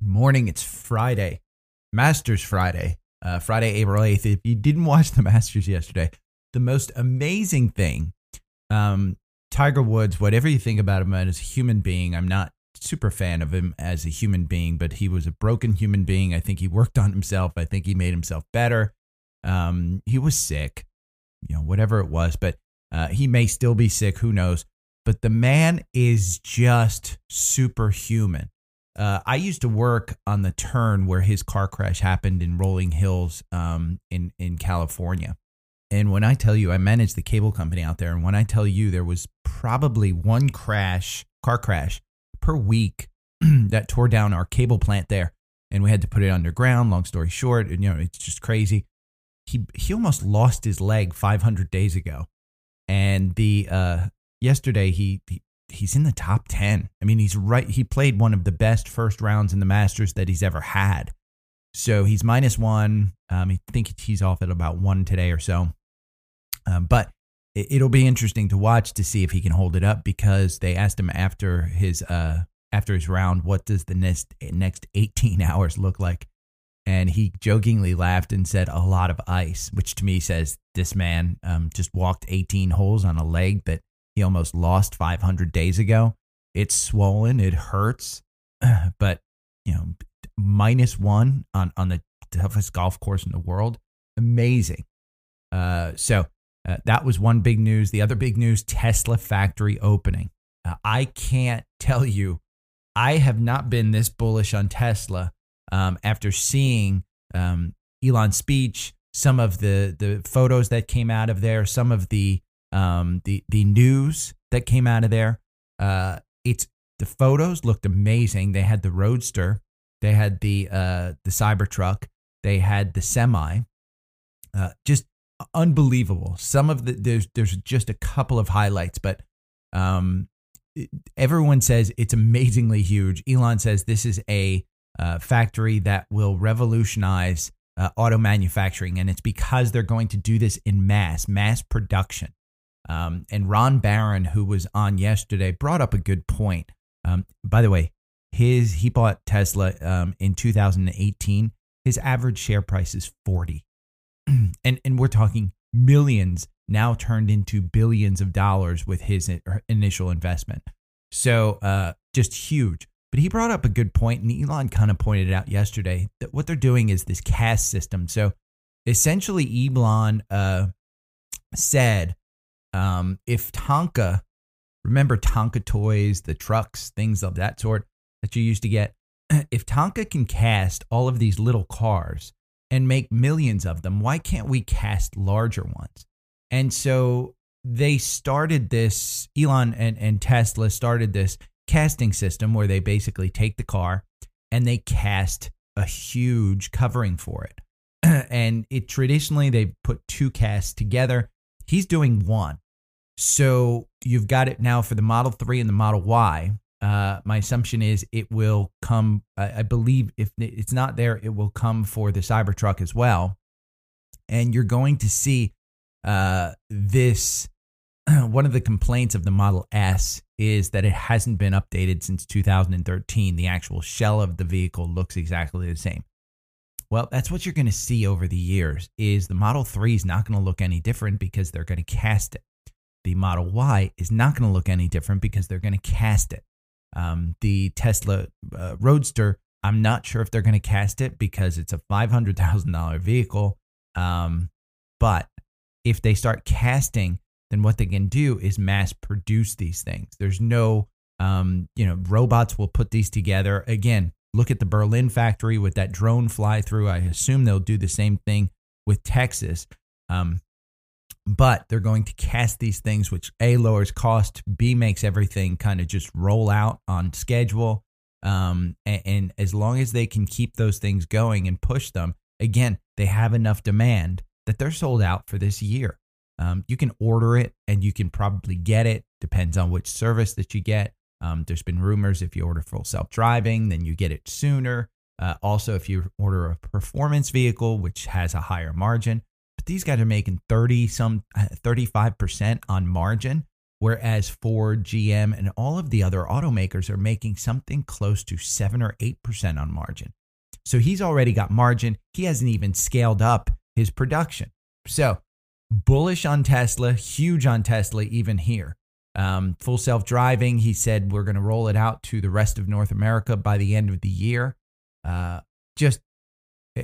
Good morning. It's Friday, Masters Friday, uh, Friday, April 8th. If you didn't watch the Masters yesterday, the most amazing thing, um, Tiger Woods, whatever you think about him as a human being, I'm not super fan of him as a human being, but he was a broken human being. I think he worked on himself. I think he made himself better. Um, he was sick, you know, whatever it was, but uh, he may still be sick. Who knows? But the man is just superhuman. Uh, I used to work on the turn where his car crash happened in Rolling Hills um, in in California. And when I tell you, I managed the cable company out there, and when I tell you there was probably one crash, car crash per week that tore down our cable plant there, and we had to put it underground. Long story short, and you know it's just crazy. He he almost lost his leg 500 days ago, and the uh, yesterday he, he he's in the top 10. I mean, he's right. He played one of the best first rounds in the Masters that he's ever had. So he's minus one. Um, I think he's off at about one today or so. Um, but it, will be interesting to watch to see if he can hold it up because they asked him after his uh after his round, what does the next next 18 hours look like? And he jokingly laughed and said, a lot of ice, which to me says this man um, just walked 18 holes on a leg that almost lost 500 days ago. It's swollen, it hurts, but you know, minus one on on the toughest golf course in the world, amazing. Uh, so uh, that was one big news. The other big news: Tesla factory opening. Uh, I can't tell you, I have not been this bullish on Tesla um, after seeing um, Elon's speech, some of the the photos that came out of there, some of the um, the the news that came out of there. Uh, it's the photos looked amazing. They had the Roadster, they had the uh, the Cybertruck, they had the semi. Uh, just unbelievable. Some of the there's there's just a couple of highlights, but um, everyone says it's amazingly huge. Elon says this is a uh, factory that will revolutionize uh, auto manufacturing, and it's because they're going to do this in mass, mass production. Um, and Ron Baron, who was on yesterday, brought up a good point. Um, by the way, his he bought Tesla um, in 2018. His average share price is 40, and and we're talking millions now turned into billions of dollars with his initial investment. So uh, just huge. But he brought up a good point, and Elon kind of pointed out yesterday that what they're doing is this cast system. So essentially, Elon uh, said um, if Tonka, remember Tonka toys, the trucks, things of that sort that you used to get, if Tonka can cast all of these little cars and make millions of them, why can't we cast larger ones? And so they started this, Elon and, and Tesla started this casting system where they basically take the car and they cast a huge covering for it. and it traditionally they put two casts together He's doing one. So you've got it now for the Model 3 and the Model Y. Uh, my assumption is it will come, I, I believe if it's not there, it will come for the Cybertruck as well. And you're going to see uh, this. One of the complaints of the Model S is that it hasn't been updated since 2013. The actual shell of the vehicle looks exactly the same. Well, that's what you're going to see over the years is the Model 3 is not going to look any different because they're going to cast it. The Model Y is not going to look any different because they're going to cast it. Um, the Tesla uh, Roadster, I'm not sure if they're going to cast it because it's a $500,000 vehicle. Um, but if they start casting, then what they can do is mass produce these things. There's no, um, you know, robots will put these together. Again, Look at the Berlin factory with that drone fly through. I assume they'll do the same thing with Texas. Um, but they're going to cast these things, which A, lowers cost, B, makes everything kind of just roll out on schedule. Um, and, and as long as they can keep those things going and push them, again, they have enough demand that they're sold out for this year. Um, you can order it and you can probably get it. Depends on which service that you get. Um, there's been rumors if you order full self driving, then you get it sooner. Uh, also, if you order a performance vehicle, which has a higher margin, but these guys are making 30 some 35% uh, on margin, whereas Ford, GM, and all of the other automakers are making something close to 7 or 8% on margin. So he's already got margin. He hasn't even scaled up his production. So bullish on Tesla, huge on Tesla, even here. Um, full self driving, he said we're going to roll it out to the rest of North America by the end of the year. Uh, just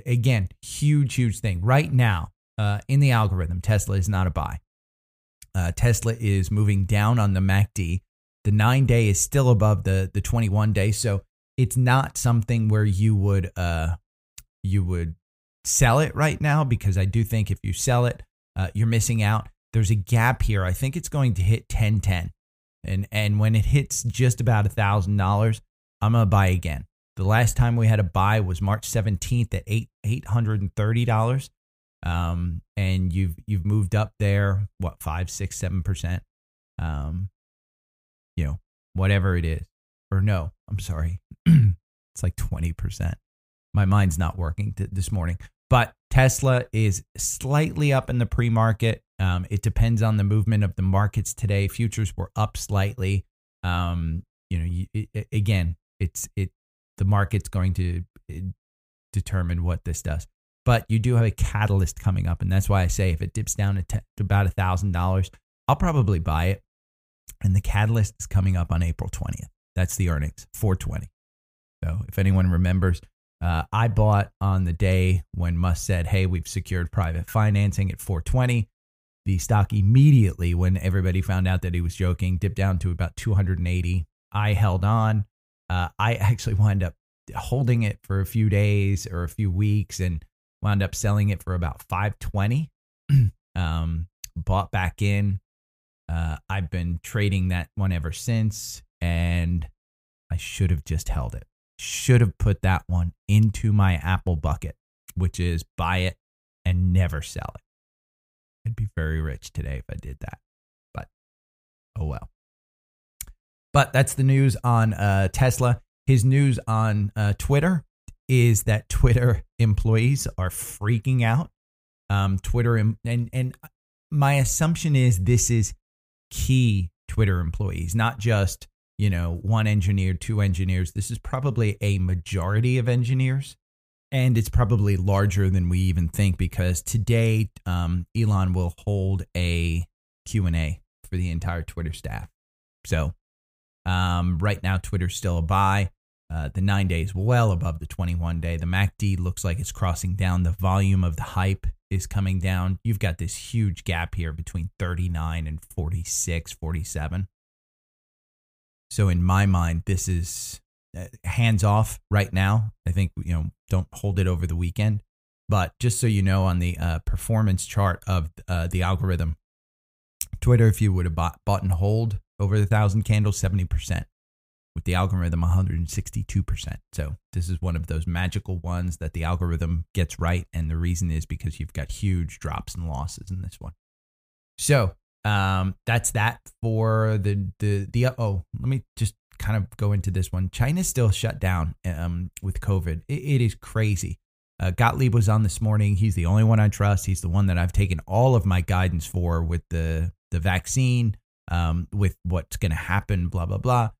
again, huge, huge thing. Right now, uh, in the algorithm, Tesla is not a buy. Uh, Tesla is moving down on the MACD. The nine day is still above the the 21 day, so it's not something where you would uh you would sell it right now because I do think if you sell it, uh, you're missing out. There's a gap here. I think it's going to hit 1010. And and when it hits just about a thousand dollars, I'm gonna buy again. The last time we had a buy was March 17th at eight eight hundred and thirty dollars. Um, and you've you've moved up there, what five, six, seven percent. Um, you know, whatever it is. Or no, I'm sorry. it's like 20%. My mind's not working t- this morning. But Tesla is slightly up in the pre market. Um, it depends on the movement of the markets today. Futures were up slightly. Um, you know, you, it, again, it's it the market's going to uh, determine what this does. But you do have a catalyst coming up, and that's why I say if it dips down to, about a thousand dollars, I'll probably buy it. And the catalyst is coming up on April twentieth. That's the earnings, four twenty. So if anyone remembers, uh, I bought on the day when Musk said, "Hey, we've secured private financing at 420." The stock immediately, when everybody found out that he was joking, dipped down to about 280. I held on. Uh, I actually wound up holding it for a few days or a few weeks, and wound up selling it for about 520. um, bought back in. Uh, I've been trading that one ever since, and I should have just held it should have put that one into my Apple bucket, which is buy it and never sell it. I'd be very rich today if I did that. But oh well. But that's the news on uh, Tesla. His news on uh, Twitter is that Twitter employees are freaking out. Um, Twitter and and my assumption is this is key Twitter employees, not just you know, one engineer, two engineers. This is probably a majority of engineers. And it's probably larger than we even think because today um, Elon will hold a Q&A for the entire Twitter staff. So um, right now, Twitter's still a buy. Uh, the nine days well above the 21 day. The MACD looks like it's crossing down. The volume of the hype is coming down. You've got this huge gap here between 39 and 46, 47. So in my mind, this is hands off right now. I think you know don't hold it over the weekend. But just so you know, on the uh, performance chart of uh, the algorithm, Twitter, if you would have bought, bought and hold over the thousand candles, seventy percent. With the algorithm, one hundred and sixty-two percent. So this is one of those magical ones that the algorithm gets right, and the reason is because you've got huge drops and losses in this one. So um, that's that for the the the oh. Let me just kind of go into this one. China's still shut down um, with COVID. it, it is crazy. Uh, Gottlieb was on this morning. He's the only one I trust. He's the one that I've taken all of my guidance for with the the vaccine, um, with what's going to happen. Blah blah blah.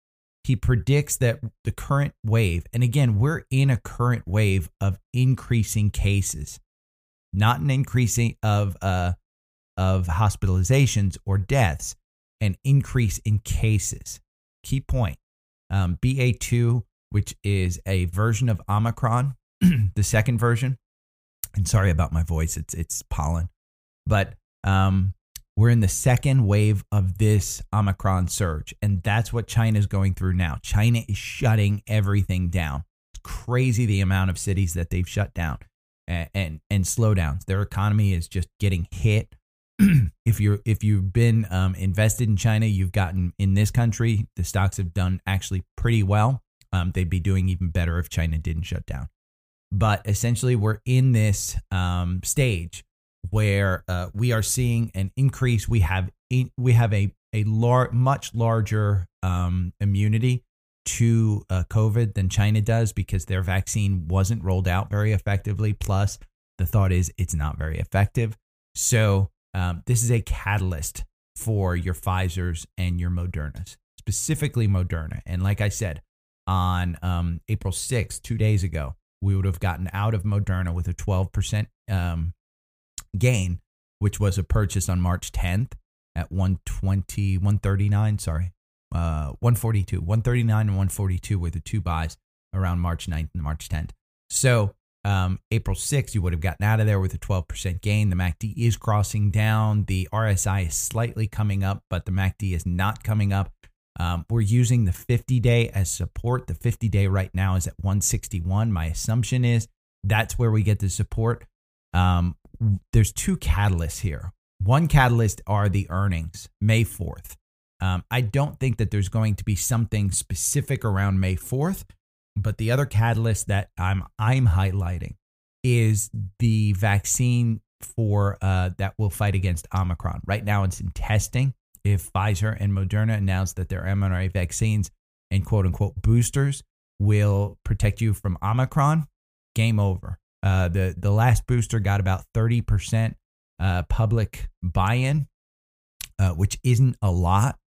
He predicts that the current wave, and again, we're in a current wave of increasing cases, not an increasing of uh of hospitalizations or deaths, an increase in cases. Key point um, BA2, which is a version of Omicron, the second version. And sorry about my voice, it's, it's pollen. But um, we're in the second wave of this Omicron surge. And that's what China is going through now. China is shutting everything down. It's crazy the amount of cities that they've shut down and, and, and slowdowns. Their economy is just getting hit if you're if you've been um, invested in China, you've gotten in this country. The stocks have done actually pretty well. Um, they'd be doing even better if China didn't shut down. But essentially, we're in this um, stage where uh, we are seeing an increase. We have in, we have a a lar- much larger um, immunity to uh, COVID than China does because their vaccine wasn't rolled out very effectively. Plus, the thought is it's not very effective. So um, this is a catalyst for your Pfizer's and your Modernas, specifically Moderna. And like I said, on um, April 6th, two days ago, we would have gotten out of Moderna with a 12% um, gain, which was a purchase on March 10th at 120, 139, sorry, uh, 142, 139 and 142 were the two buys around March 9th and March 10th. So um, April 6th, you would have gotten out of there with a 12% gain. The MACD is crossing down. The RSI is slightly coming up, but the MACD is not coming up. Um, we're using the 50 day as support. The 50 day right now is at 161. My assumption is that's where we get the support. Um, there's two catalysts here. One catalyst are the earnings, May 4th. Um, I don't think that there's going to be something specific around May 4th, but the other catalyst that I'm I'm highlighting is the vaccine for uh, that will fight against Omicron. Right now, it's in testing. If Pfizer and Moderna announce that their mRNA vaccines and quote unquote boosters will protect you from Omicron, game over. Uh, the the last booster got about thirty percent uh, public buy-in, uh, which isn't a lot,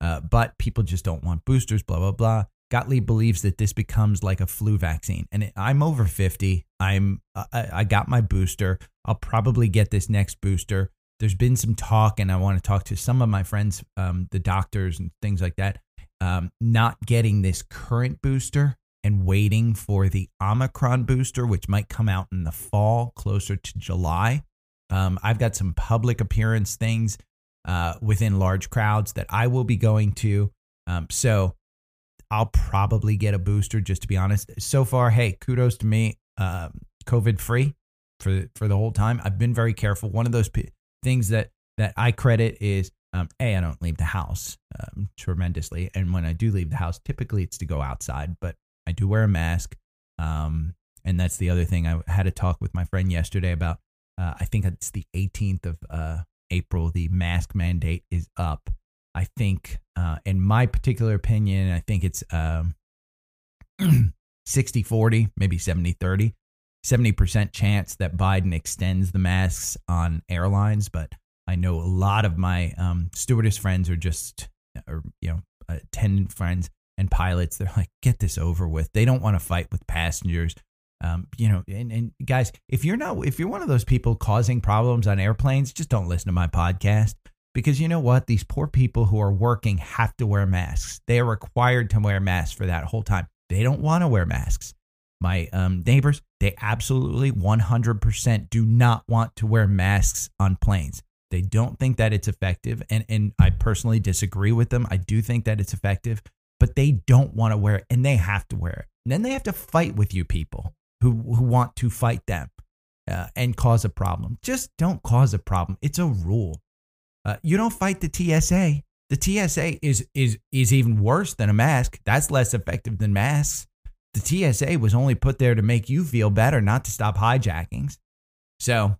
uh, but people just don't want boosters. Blah blah blah. Gottlieb believes that this becomes like a flu vaccine, and I'm over fifty. I'm I, I got my booster. I'll probably get this next booster. There's been some talk, and I want to talk to some of my friends, um, the doctors and things like that. Um, not getting this current booster and waiting for the Omicron booster, which might come out in the fall, closer to July. Um, I've got some public appearance things uh, within large crowds that I will be going to. Um, so I'll probably get a booster, just to be honest. So far, hey, kudos to me, um, COVID free for for the whole time. I've been very careful. One of those p- things that that I credit is um, a I don't leave the house um, tremendously, and when I do leave the house, typically it's to go outside, but I do wear a mask. Um, and that's the other thing. I had a talk with my friend yesterday about. Uh, I think it's the 18th of uh, April. The mask mandate is up. I think, uh, in my particular opinion, I think it's um, 60 40, maybe 70 30. 70% chance that Biden extends the masks on airlines, but I know a lot of my um, stewardess friends are just, or, you know, attendant friends and pilots. They're like, get this over with. They don't want to fight with passengers. Um, you know, and, and guys, if you're not, if you're one of those people causing problems on airplanes, just don't listen to my podcast because you know what? These poor people who are working have to wear masks. They are required to wear masks for that whole time. They don't want to wear masks. My um, neighbors, they absolutely 100% do not want to wear masks on planes. They don't think that it's effective. And, and I personally disagree with them. I do think that it's effective, but they don't want to wear it and they have to wear it. And then they have to fight with you people who, who want to fight them uh, and cause a problem. Just don't cause a problem. It's a rule. Uh, you don't fight the TSA. The TSA is is is even worse than a mask. That's less effective than masks. The TSA was only put there to make you feel better, not to stop hijackings. So,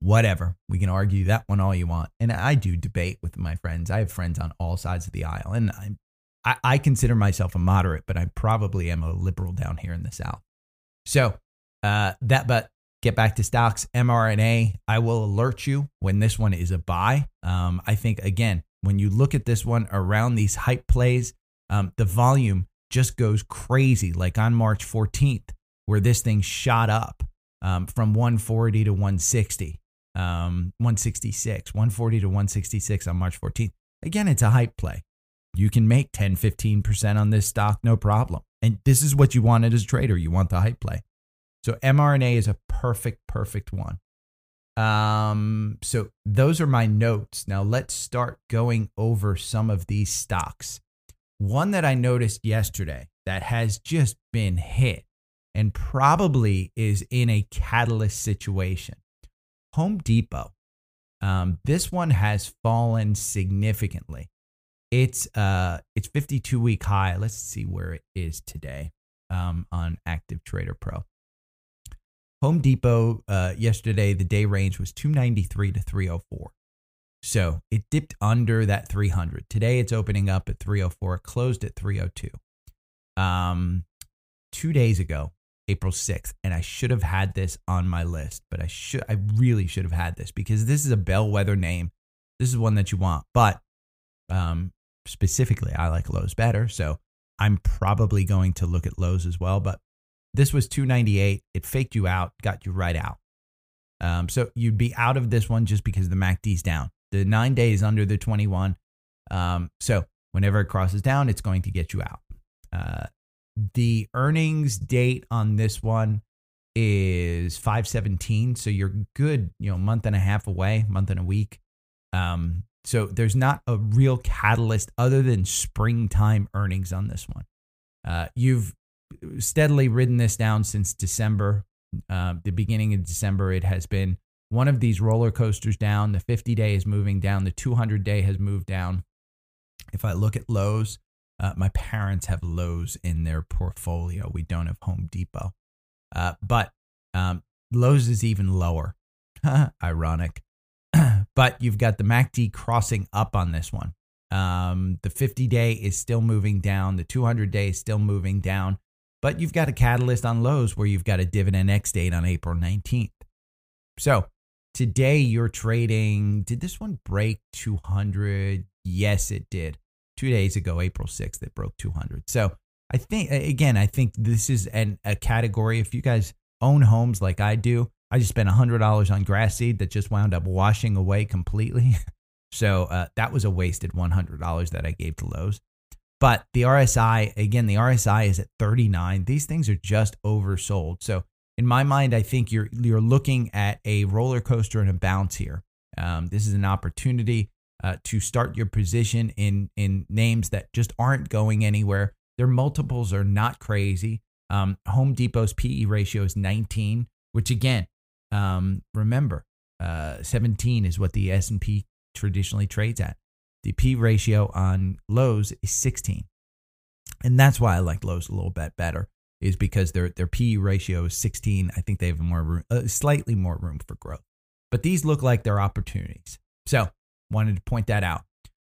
whatever. We can argue that one all you want. And I do debate with my friends. I have friends on all sides of the aisle, and I I consider myself a moderate, but I probably am a liberal down here in the South. So uh, that, but get back to stocks, mRNA. I will alert you when this one is a buy. Um, I think, again, when you look at this one around these hype plays, um, the volume just goes crazy, like on March 14th, where this thing shot up um, from 140 to 160, um, 166, 140 to 166 on March 14th. Again, it's a hype play. You can make 10, 15% on this stock, no problem. And this is what you wanted as a trader. You want the hype play. So mRNA is a perfect, perfect one. Um, so those are my notes. Now let's start going over some of these stocks. One that I noticed yesterday that has just been hit and probably is in a catalyst situation. Home Depot. Um, this one has fallen significantly. It's uh it's 52 week high. Let's see where it is today um, on Active Trader Pro. Home Depot uh, yesterday, the day range was 293 to 304. So it dipped under that 300. Today it's opening up at 304. It closed at 302. Um, two days ago, April 6th, and I should have had this on my list, but I should I really should have had this because this is a bellwether name. This is one that you want. But um, specifically, I like Lowe's better. So I'm probably going to look at Lowe's as well. But this was 298. It faked you out, got you right out. Um, so you'd be out of this one just because the MACD's down. The nine days under the 21. Um, so whenever it crosses down, it's going to get you out. Uh, the earnings date on this one is 517. So you're good, you know, month and a half away, month and a week. Um, so there's not a real catalyst other than springtime earnings on this one. Uh, you've steadily ridden this down since December, uh, the beginning of December. It has been one of these roller coasters down. The 50 day is moving down, the 200 day has moved down. If I look at Lowe's, uh, my parents have Lowe's in their portfolio. We don't have Home Depot. Uh, but um, Lowe's is even lower. Ironic. but you've got the MACD crossing up on this one. Um, the 50 day is still moving down. The 200 day is still moving down. But you've got a catalyst on Lowe's where you've got a dividend X date on April 19th. So today you're trading. Did this one break 200? Yes, it did. Two days ago, April 6th, it broke 200. So I think, again, I think this is an, a category. If you guys own homes like I do, I just spent $100 on grass seed that just wound up washing away completely. so uh, that was a wasted $100 that I gave to Lowe's. But the RSI, again, the RSI is at 39. These things are just oversold. So in my mind, I think you're you're looking at a roller coaster and a bounce here. Um, this is an opportunity uh, to start your position in in names that just aren't going anywhere. Their multiples are not crazy. Um, Home Depot's PE ratio is 19, which again, um, remember, uh, 17 is what the S and P traditionally trades at. The P ratio on Lowe's is 16. And that's why I like Lowe's a little bit better is because their their P ratio is 16. I think they have more room, uh, slightly more room for growth. But these look like they're opportunities. So, wanted to point that out.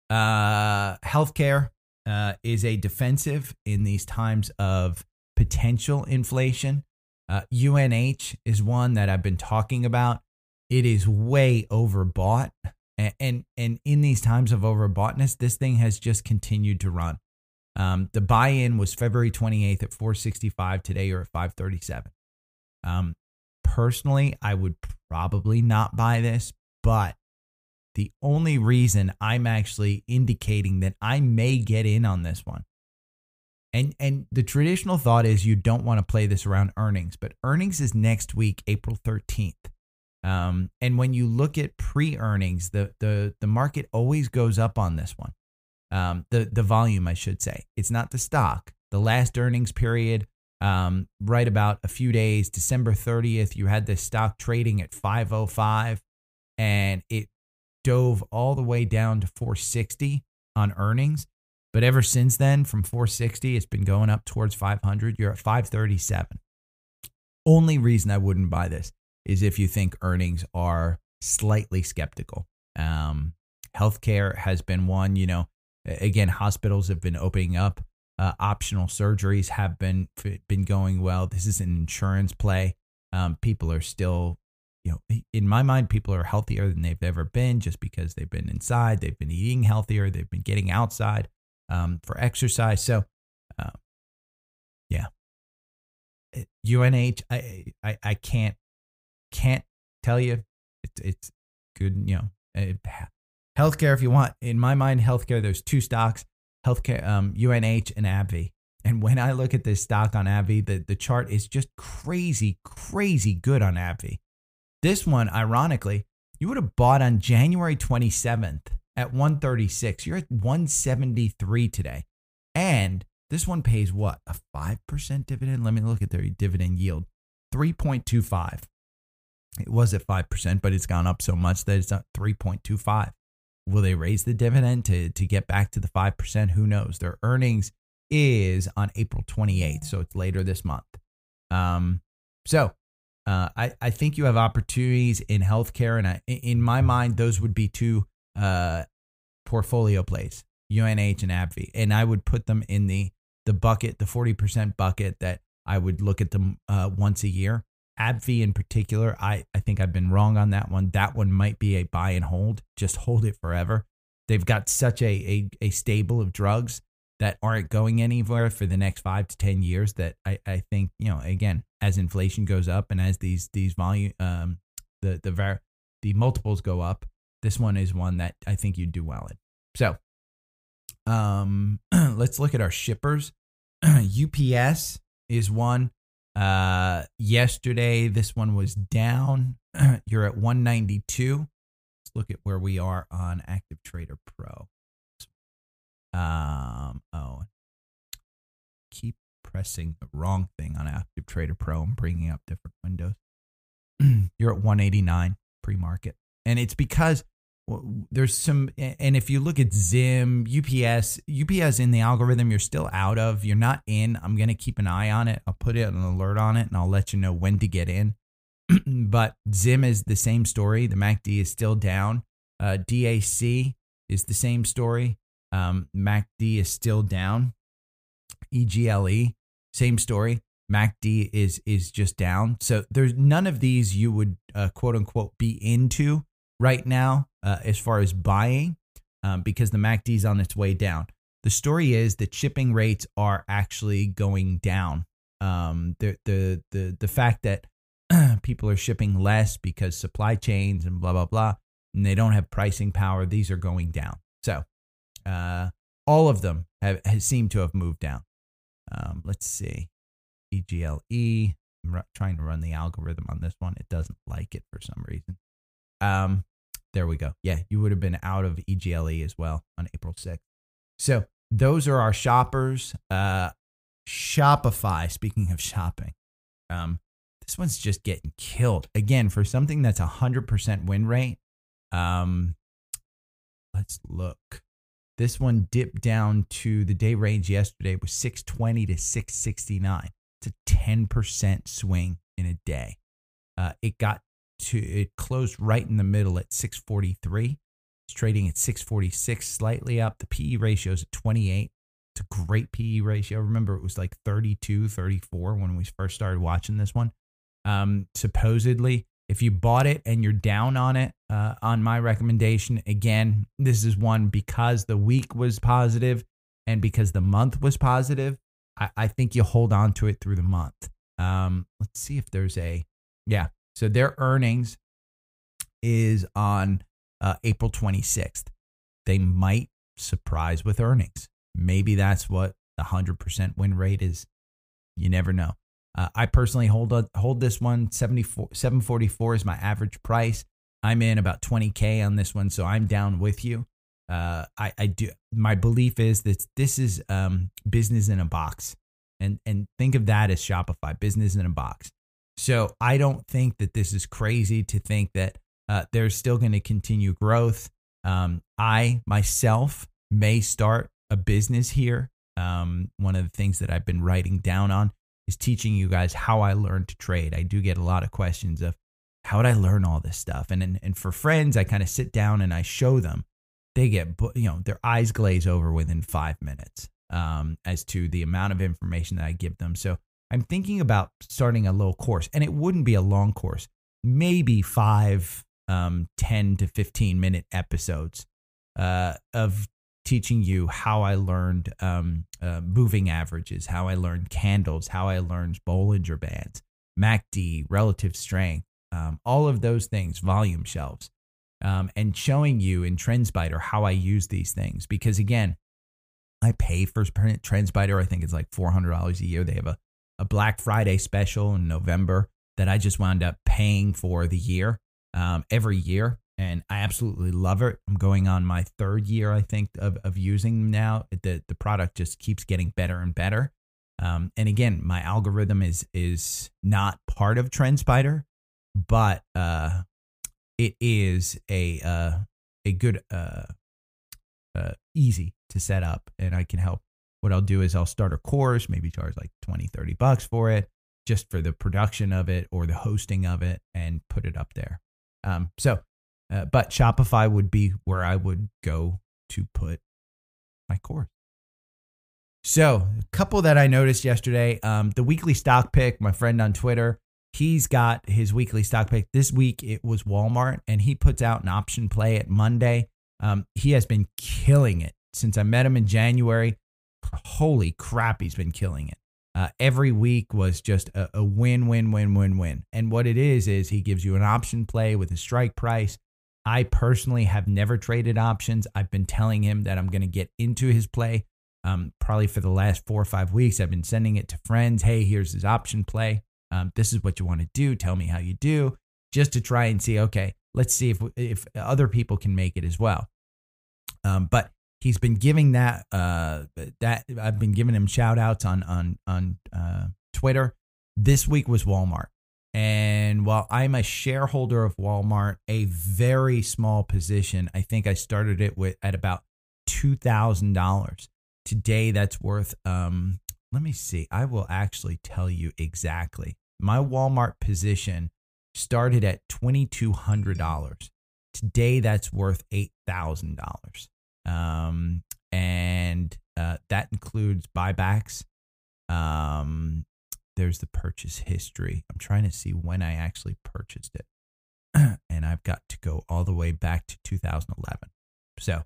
Uh, healthcare uh, is a defensive in these times of potential inflation. Uh, UNH is one that I've been talking about. It is way overbought. And, and, in these times of overboughtness, this thing has just continued to run. Um, the buy-in was February 28th at 465. Today you're at 537. Um, personally, I would probably not buy this, but the only reason I'm actually indicating that I may get in on this one. And and the traditional thought is you don't want to play this around earnings, but earnings is next week, April 13th. Um, and when you look at pre-earnings, the the the market always goes up on this one. Um, the the volume, I should say, it's not the stock. The last earnings period, um, right about a few days, December 30th, you had this stock trading at 505, and it dove all the way down to 460 on earnings. But ever since then, from 460, it's been going up towards 500. You're at 537. Only reason I wouldn't buy this is if you think earnings are slightly skeptical. Um, healthcare has been one, you know, again, hospitals have been opening up. Uh, optional surgeries have been been going well. This is an insurance play. Um, people are still, you know, in my mind, people are healthier than they've ever been just because they've been inside, they've been eating healthier, they've been getting outside um, for exercise. So, uh, yeah, UNH, I, I I can't can't tell you. It's it's good, you know. It, healthcare, if you want, in my mind, healthcare. There's two stocks: healthcare, um, UNH and AbbVie. And when I look at this stock on AbbVie, the the chart is just crazy, crazy good on AbbVie. This one, ironically, you would have bought on January 27th at 136. You're at 173 today. And this one pays what? A 5% dividend? Let me look at their dividend yield 3.25. It was at 5%, but it's gone up so much that it's at 3.25. Will they raise the dividend to to get back to the five percent? Who knows? Their earnings is on April 28th, so it's later this month. Um, so uh, I I think you have opportunities in healthcare, and I, in my mind, those would be two uh, portfolio plays, UNH and AbbVie, and I would put them in the the bucket, the 40% bucket that I would look at them uh, once a year. AbbVie in particular, I, I think I've been wrong on that one. That one might be a buy and hold. Just hold it forever. They've got such a, a, a stable of drugs that aren't going anywhere for the next five to 10 years that I, I think, you know, again, as inflation goes up and as these, these volume, um, the, the, var- the multiples go up, this one is one that I think you'd do well in. So um, let's look at our shippers. UPS is one. Uh, yesterday, this one was down. You're at 192. Let's look at where we are on Active Trader Pro. Um, oh, keep pressing the wrong thing on Active Trader Pro and bringing up different windows. You're at 189 pre market. And it's because there's some and if you look at zim ups ups in the algorithm you're still out of you're not in i'm going to keep an eye on it. I'll put it an alert on it and i'll let you know when to get in. But zim is the same story. The macd is still down. Uh, dac is the same story. Um, macd is still down. Egle same story. Macd is is just down. So there's none of these you would uh, quote unquote be into right now uh, as far as buying um, because the MACD is on its way down. The story is that shipping rates are actually going down. Um, the the the the fact that people are shipping less because supply chains and blah blah blah, and they don't have pricing power. These are going down. So, uh, all of them have, have seemed to have moved down. Um, let's see, EGLE. I'm trying to run the algorithm on this one. It doesn't like it for some reason. Um, there we go. Yeah, you would have been out of EGLE as well on April 6th. So those are our shoppers. Uh, Shopify, speaking of shopping, um, this one's just getting killed. Again, for something that's a 100% win rate. Um, let's look. This one dipped down to the day range yesterday was 620 to 669. It's a 10% swing in a day. Uh, it got to it closed right in the middle at 643. It's trading at 646, slightly up. The PE ratio is at 28. It's a great PE ratio. Remember, it was like 32, 34 when we first started watching this one. Um, supposedly, if you bought it and you're down on it, uh, on my recommendation, again, this is one because the week was positive and because the month was positive. I, I think you hold on to it through the month. Um, let's see if there's a, yeah, so their earnings is on uh, April 26th. They might surprise with earnings. Maybe that's what the 100% win rate is. You never know. Uh, I personally hold a, hold this one 74 744 is my average price. I'm in about 20k on this one, so I'm down with you. Uh, I, I do. My belief is that this is um, business in a box, and and think of that as Shopify, business in a box. So I don't think that this is crazy to think that uh, there's still going to continue growth. Um, I myself may start a business here. Um, one of the things that I've been writing down on is teaching you guys how I learned to trade. I do get a lot of questions of how would I learn all this stuff, and and, and for friends, I kind of sit down and I show them. They get you know their eyes glaze over within five minutes um, as to the amount of information that I give them. So I'm thinking about starting a little course, and it wouldn't be a long course, maybe five, um, 10 to 15 minute episodes uh, of teaching you how I learned um, uh, moving averages, how I learned candles, how I learned Bollinger Bands, MACD, relative strength, um, all of those things, volume shelves, um, and showing you in TrendSpider how I use these things. Because again, I pay for TrendSpider. I think it's like $400 a year. They have a a Black Friday special in November that I just wound up paying for the year um, every year. And I absolutely love it. I'm going on my third year, I think, of, of using now. The, the product just keeps getting better and better. Um, and again, my algorithm is is not part of TrendSpider, but uh, it is a uh, a good uh, uh, easy to set up, and I can help. What I'll do is I'll start a course, maybe charge like 20, 30 bucks for it, just for the production of it or the hosting of it, and put it up there. Um, so, uh, but Shopify would be where I would go to put my course. So, a couple that I noticed yesterday um, the weekly stock pick, my friend on Twitter, he's got his weekly stock pick. This week it was Walmart, and he puts out an option play at Monday. Um, he has been killing it since I met him in January. Holy crap, he's been killing it. Uh, every week was just a, a win, win, win, win, win. And what it is, is he gives you an option play with a strike price. I personally have never traded options. I've been telling him that I'm going to get into his play um, probably for the last four or five weeks. I've been sending it to friends. Hey, here's his option play. Um, this is what you want to do. Tell me how you do, just to try and see. Okay, let's see if if other people can make it as well. Um, but he's been giving that uh, that I've been giving him shout outs on on on uh, Twitter. This week was Walmart. And while I'm a shareholder of Walmart, a very small position, I think I started it with at about two thousand dollars. Today, that's worth. Um, let me see. I will actually tell you exactly. My Walmart position started at twenty two hundred dollars. Today, that's worth eight thousand dollars. Um, and uh, that includes buybacks. Um, there's the purchase history. I'm trying to see when I actually purchased it. and I've got to go all the way back to 2011. So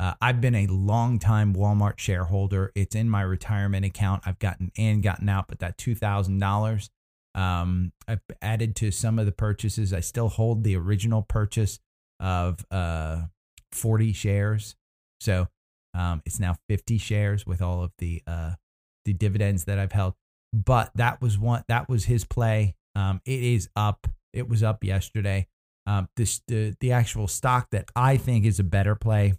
uh, I've been a long time Walmart shareholder. It's in my retirement account. I've gotten in, gotten out, but that $2,000 um, I've added to some of the purchases. I still hold the original purchase of uh, 40 shares. So um, it's now 50 shares with all of the uh, the dividends that I've held but that was one that was his play. Um, it is up. It was up yesterday. Um, this the the actual stock that I think is a better play,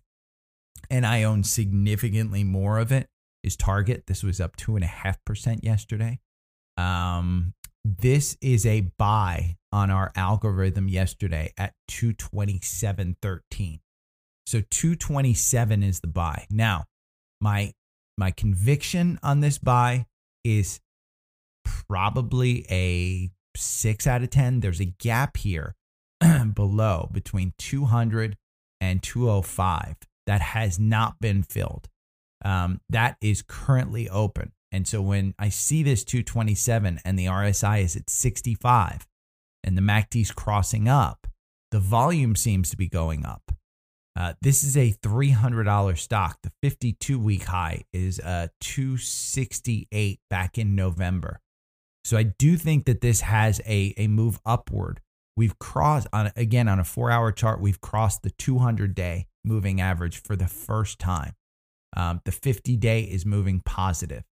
and I own significantly more of it is Target. This was up two and a half percent yesterday. Um, this is a buy on our algorithm yesterday at 227.13. So 227 is the buy. Now, my my conviction on this buy is probably a six out of 10. There's a gap here below between 200 and 205 that has not been filled. Um, that is currently open. And so when I see this 227 and the RSI is at 65 and the MACD is crossing up, the volume seems to be going up. Uh, this is a $300 stock. The 52 week high is uh, 268 back in November. So I do think that this has a, a move upward. We've crossed on again on a four hour chart, we've crossed the 200 day moving average for the first time. Um, the 50 day is moving positive.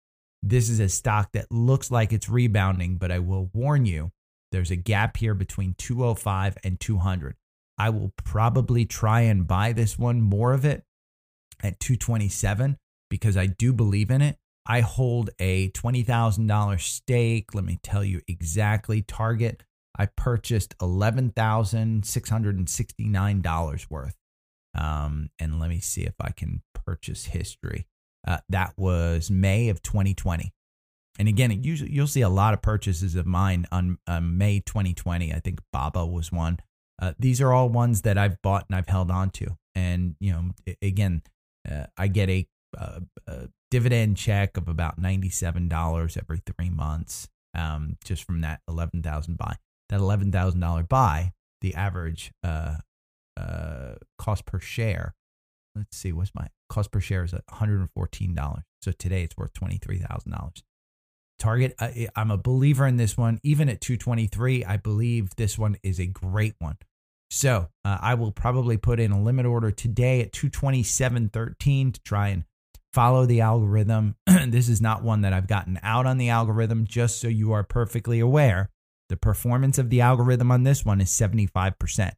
This is a stock that looks like it's rebounding, but I will warn you there's a gap here between 205 and 200. I will probably try and buy this one more of it at 227 because I do believe in it. I hold a $20,000 stake. Let me tell you exactly. Target, I purchased $11,669 worth. Um, and let me see if I can purchase history. Uh, that was May of 2020. And again, usually you'll see a lot of purchases of mine on May 2020. I think Baba was one. Uh, these are all ones that I've bought and I've held on to. And, you know, again, uh, I get a, a, a dividend check of about $97 every three months um, just from that 11000 buy. That $11,000 buy, the average uh, uh, cost per share, let's see, what's my cost per share is $114. So today it's worth $23,000. Target, I, I'm a believer in this one. Even at 223, I believe this one is a great one. So uh, I will probably put in a limit order today at 227.13 to try and follow the algorithm. this is not one that I've gotten out on the algorithm, just so you are perfectly aware. The performance of the algorithm on this one is 75%.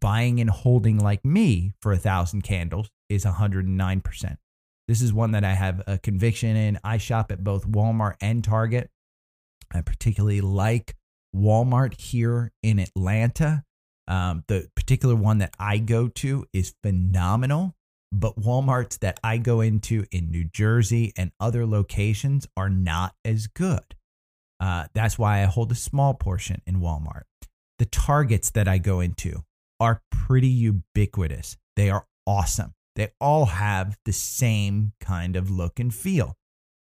Buying and holding like me for a thousand candles is 109%. This is one that I have a conviction in. I shop at both Walmart and Target. I particularly like Walmart here in Atlanta. Um, the particular one that I go to is phenomenal, but Walmarts that I go into in New Jersey and other locations are not as good. Uh, that's why I hold a small portion in Walmart. The targets that I go into are pretty ubiquitous. They are awesome. They all have the same kind of look and feel.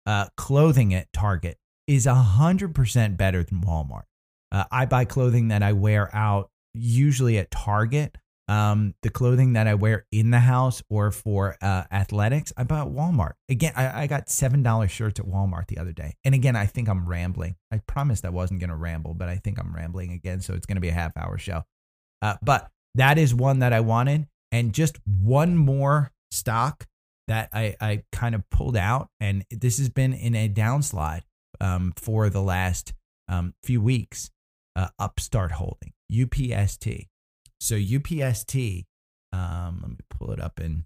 Uh, clothing at Target is 100% better than Walmart. Uh, I buy clothing that I wear out usually at Target. Um, the clothing that I wear in the house or for uh, athletics, I buy at Walmart. Again, I, I got $7 shirts at Walmart the other day. And again, I think I'm rambling. I promised I wasn't going to ramble, but I think I'm rambling again. So it's going to be a half hour show. Uh, but that is one that I wanted. And just one more stock that I, I kind of pulled out. And this has been in a downslide um, for the last um, few weeks. Uh, Upstart Holding, UPST. So UPST, um, let me pull it up in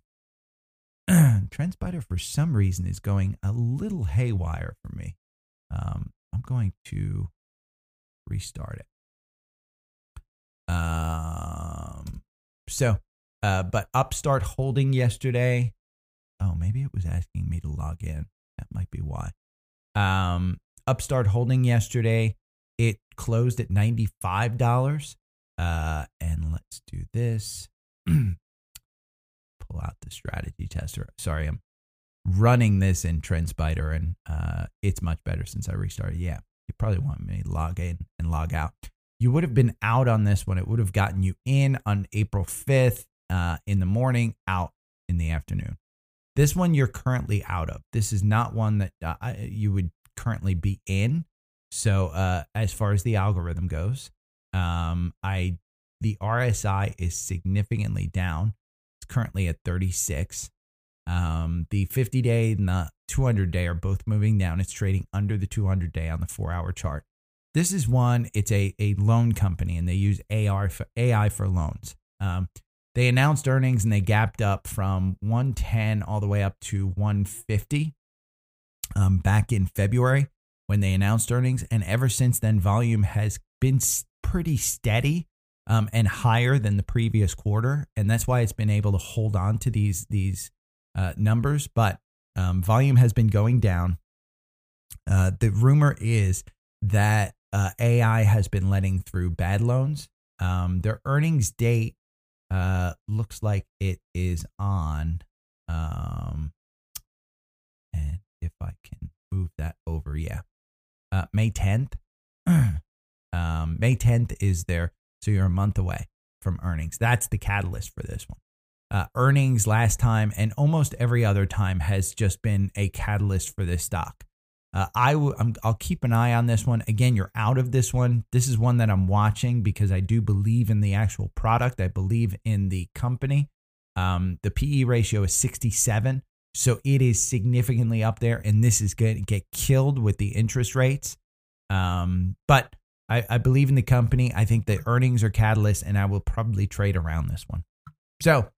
TrendSpider for some reason is going a little haywire for me. Um, I'm going to restart it. Um, so, uh, but Upstart holding yesterday. Oh, maybe it was asking me to log in. That might be why. Um, Upstart holding yesterday. It closed at $95. Uh, and let's do this. Pull out the strategy tester. Sorry, I'm running this in TrendSpider and uh, it's much better since I restarted. Yeah, you probably want me to log in and log out. You would have been out on this one. It would have gotten you in on April 5th uh, in the morning, out in the afternoon. This one you're currently out of. This is not one that uh, you would currently be in. So uh, as far as the algorithm goes, um, I the RSI is significantly down. It's currently at 36. Um, the 50 day and the 200 day are both moving down. It's trading under the 200 day on the four hour chart. This is one. It's a a loan company, and they use AR for AI for loans. Um, they announced earnings and they gapped up from 110 all the way up to 150 um, back in February when they announced earnings. And ever since then, volume has been pretty steady um, and higher than the previous quarter. And that's why it's been able to hold on to these, these uh, numbers. But um, volume has been going down. Uh, the rumor is that uh, AI has been letting through bad loans. Um, their earnings date uh, looks like it is on. Um, and if I can move that over. Yeah. Uh, May 10th. um, May 10th is there. So you're a month away from earnings. That's the catalyst for this one. Uh, earnings last time and almost every other time has just been a catalyst for this stock. Uh, I w- I'm, I'll keep an eye on this one. Again, you're out of this one. This is one that I'm watching because I do believe in the actual product. I believe in the company. Um, the PE ratio is 67. So it is significantly up there, and this is going to get killed with the interest rates. Um, but I, I believe in the company. I think the earnings are catalyst, and I will probably trade around this one. So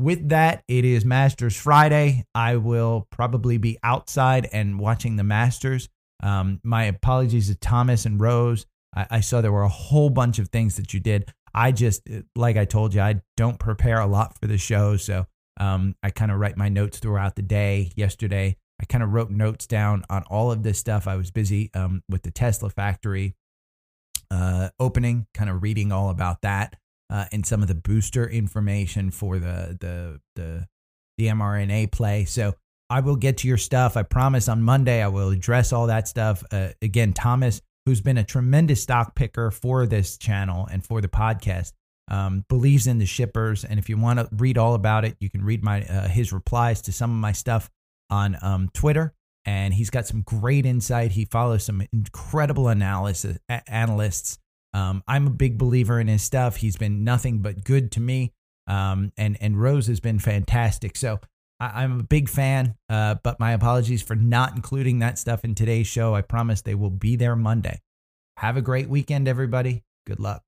with that, it is Masters Friday. I will probably be outside and watching the Masters. Um, my apologies to Thomas and Rose. I, I, saw there were a whole bunch of things that you did. I just, like I told you, I don't prepare a lot for the show. So um, I kind of write my notes throughout the day. Yesterday, I kind of wrote notes down on all of this stuff. I was busy um, with the Tesla factory uh, opening, kind of reading all about that uh, and some of the booster information for the the the the mRNA play. So I will get to your stuff. I promise on Monday I will address all that stuff. Uh, again, Thomas, who's been a tremendous stock picker for this channel and for the podcast, um, believes in the shippers. And if you want to read all about it, you can read my uh, his replies to some of my stuff on um, Twitter. And he's got some great insight. He follows some incredible analysis analysts. Um, I'm a big believer in his stuff. He's been nothing but good to me. Um, and and Rose has been fantastic. So I, am a big fan. Uh, but my apologies for not including that stuff in today's show. I promise they will be there Monday. Have a great weekend, everybody. Good luck.